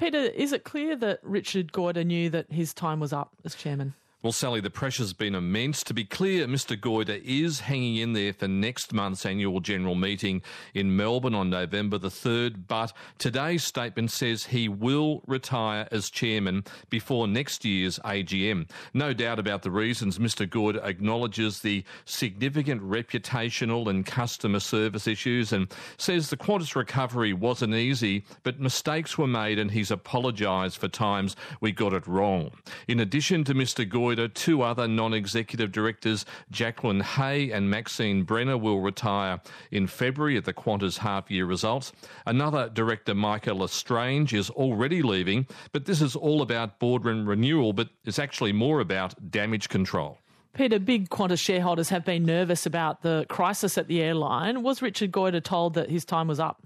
Peter, is it clear that Richard Goyder knew that his time was up as chairman? Well, Sally, the pressure's been immense. To be clear, Mr. Goyder is hanging in there for next month's annual general meeting in Melbourne on November the 3rd, but today's statement says he will retire as chairman before next year's AGM. No doubt about the reasons. Mr. Goyder acknowledges the significant reputational and customer service issues and says the Qantas recovery wasn't easy, but mistakes were made and he's apologised for times we got it wrong. In addition to Mr. Goyder, two other non executive directors, Jacqueline Hay and Maxine Brenner, will retire in February at the Qantas half year results. Another director, Michael L'Estrange, is already leaving, but this is all about boardroom renewal, but it's actually more about damage control. Peter, big Qantas shareholders have been nervous about the crisis at the airline. Was Richard Goyder told that his time was up?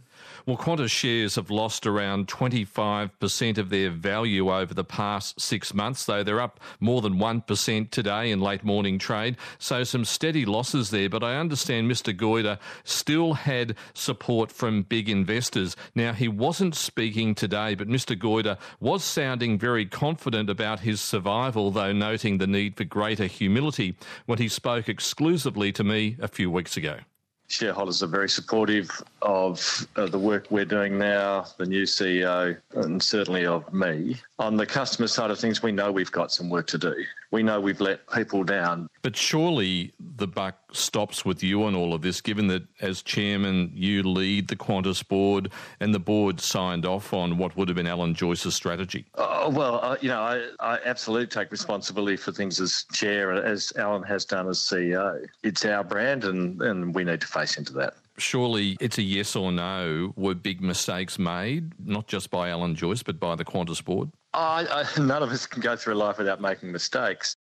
Well, Qantas shares have lost around 25% of their value over the past six months, though they're up more than 1% today in late morning trade. So some steady losses there. But I understand Mr. Goyder still had support from big investors. Now, he wasn't speaking today, but Mr. Goyder was sounding very confident about his survival, though noting the need for greater humility when he spoke exclusively to me a few weeks ago shareholders are very supportive of uh, the work we're doing now, the new CEO, and certainly of me. On the customer side of things, we know we've got some work to do. We know we've let people down. But surely the buck stops with you on all of this, given that as chairman, you lead the Qantas board and the board signed off on what would have been Alan Joyce's strategy. Oh, well, uh, you know, I, I absolutely take responsibility for things as chair, as Alan has done as CEO. It's our brand, and, and we need to face into that surely it's a yes or no. Were big mistakes made, not just by Alan Joyce, but by the Qantas board? I, I, none of us can go through life without making mistakes.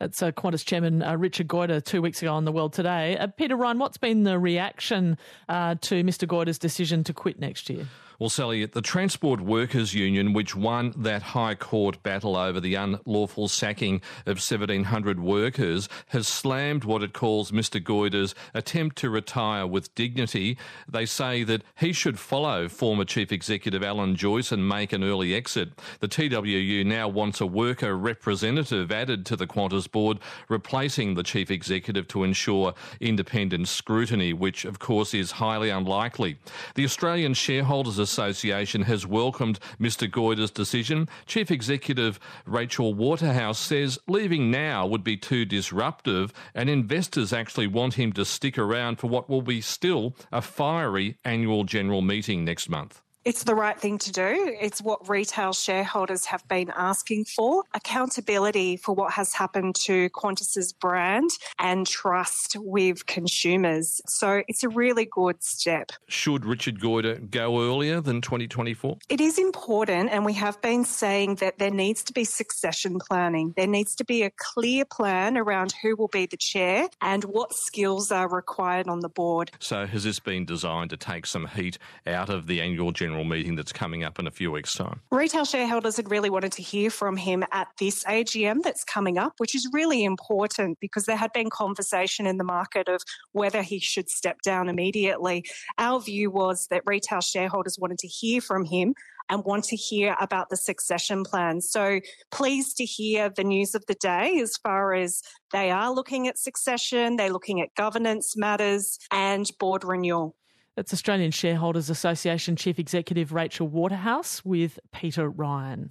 That's uh, Qantas Chairman uh, Richard Goyder two weeks ago on The World Today. Uh, Peter Ryan, what's been the reaction uh, to Mr Goyder's decision to quit next year? Well, Sally, the Transport Workers Union, which won that High Court battle over the unlawful sacking of 1,700 workers, has slammed what it calls Mr Goyder's attempt to retire with dignity. They say that he should follow former Chief Executive Alan Joyce and make an early exit. The TWU now wants a worker representative added to the Qantas board, replacing the Chief Executive to ensure independent scrutiny, which, of course, is highly unlikely. The Australian Shareholders Association has welcomed Mr Goyder's decision. Chief Executive Rachel Waterhouse says leaving now would be too disruptive, and investors actually want him to stick around for what will be still a fiery annual general meeting next month. It's the right thing to do. It's what retail shareholders have been asking for accountability for what has happened to Qantas's brand and trust with consumers. So it's a really good step. Should Richard Goyder go earlier than 2024? It is important, and we have been saying that there needs to be succession planning. There needs to be a clear plan around who will be the chair and what skills are required on the board. So has this been designed to take some heat out of the annual general general meeting that's coming up in a few weeks' time. Retail shareholders had really wanted to hear from him at this AGM that's coming up, which is really important because there had been conversation in the market of whether he should step down immediately. Our view was that retail shareholders wanted to hear from him and want to hear about the succession plan. So pleased to hear the news of the day as far as they are looking at succession, they're looking at governance matters and board renewal. That's Australian Shareholders Association Chief Executive Rachel Waterhouse with Peter Ryan.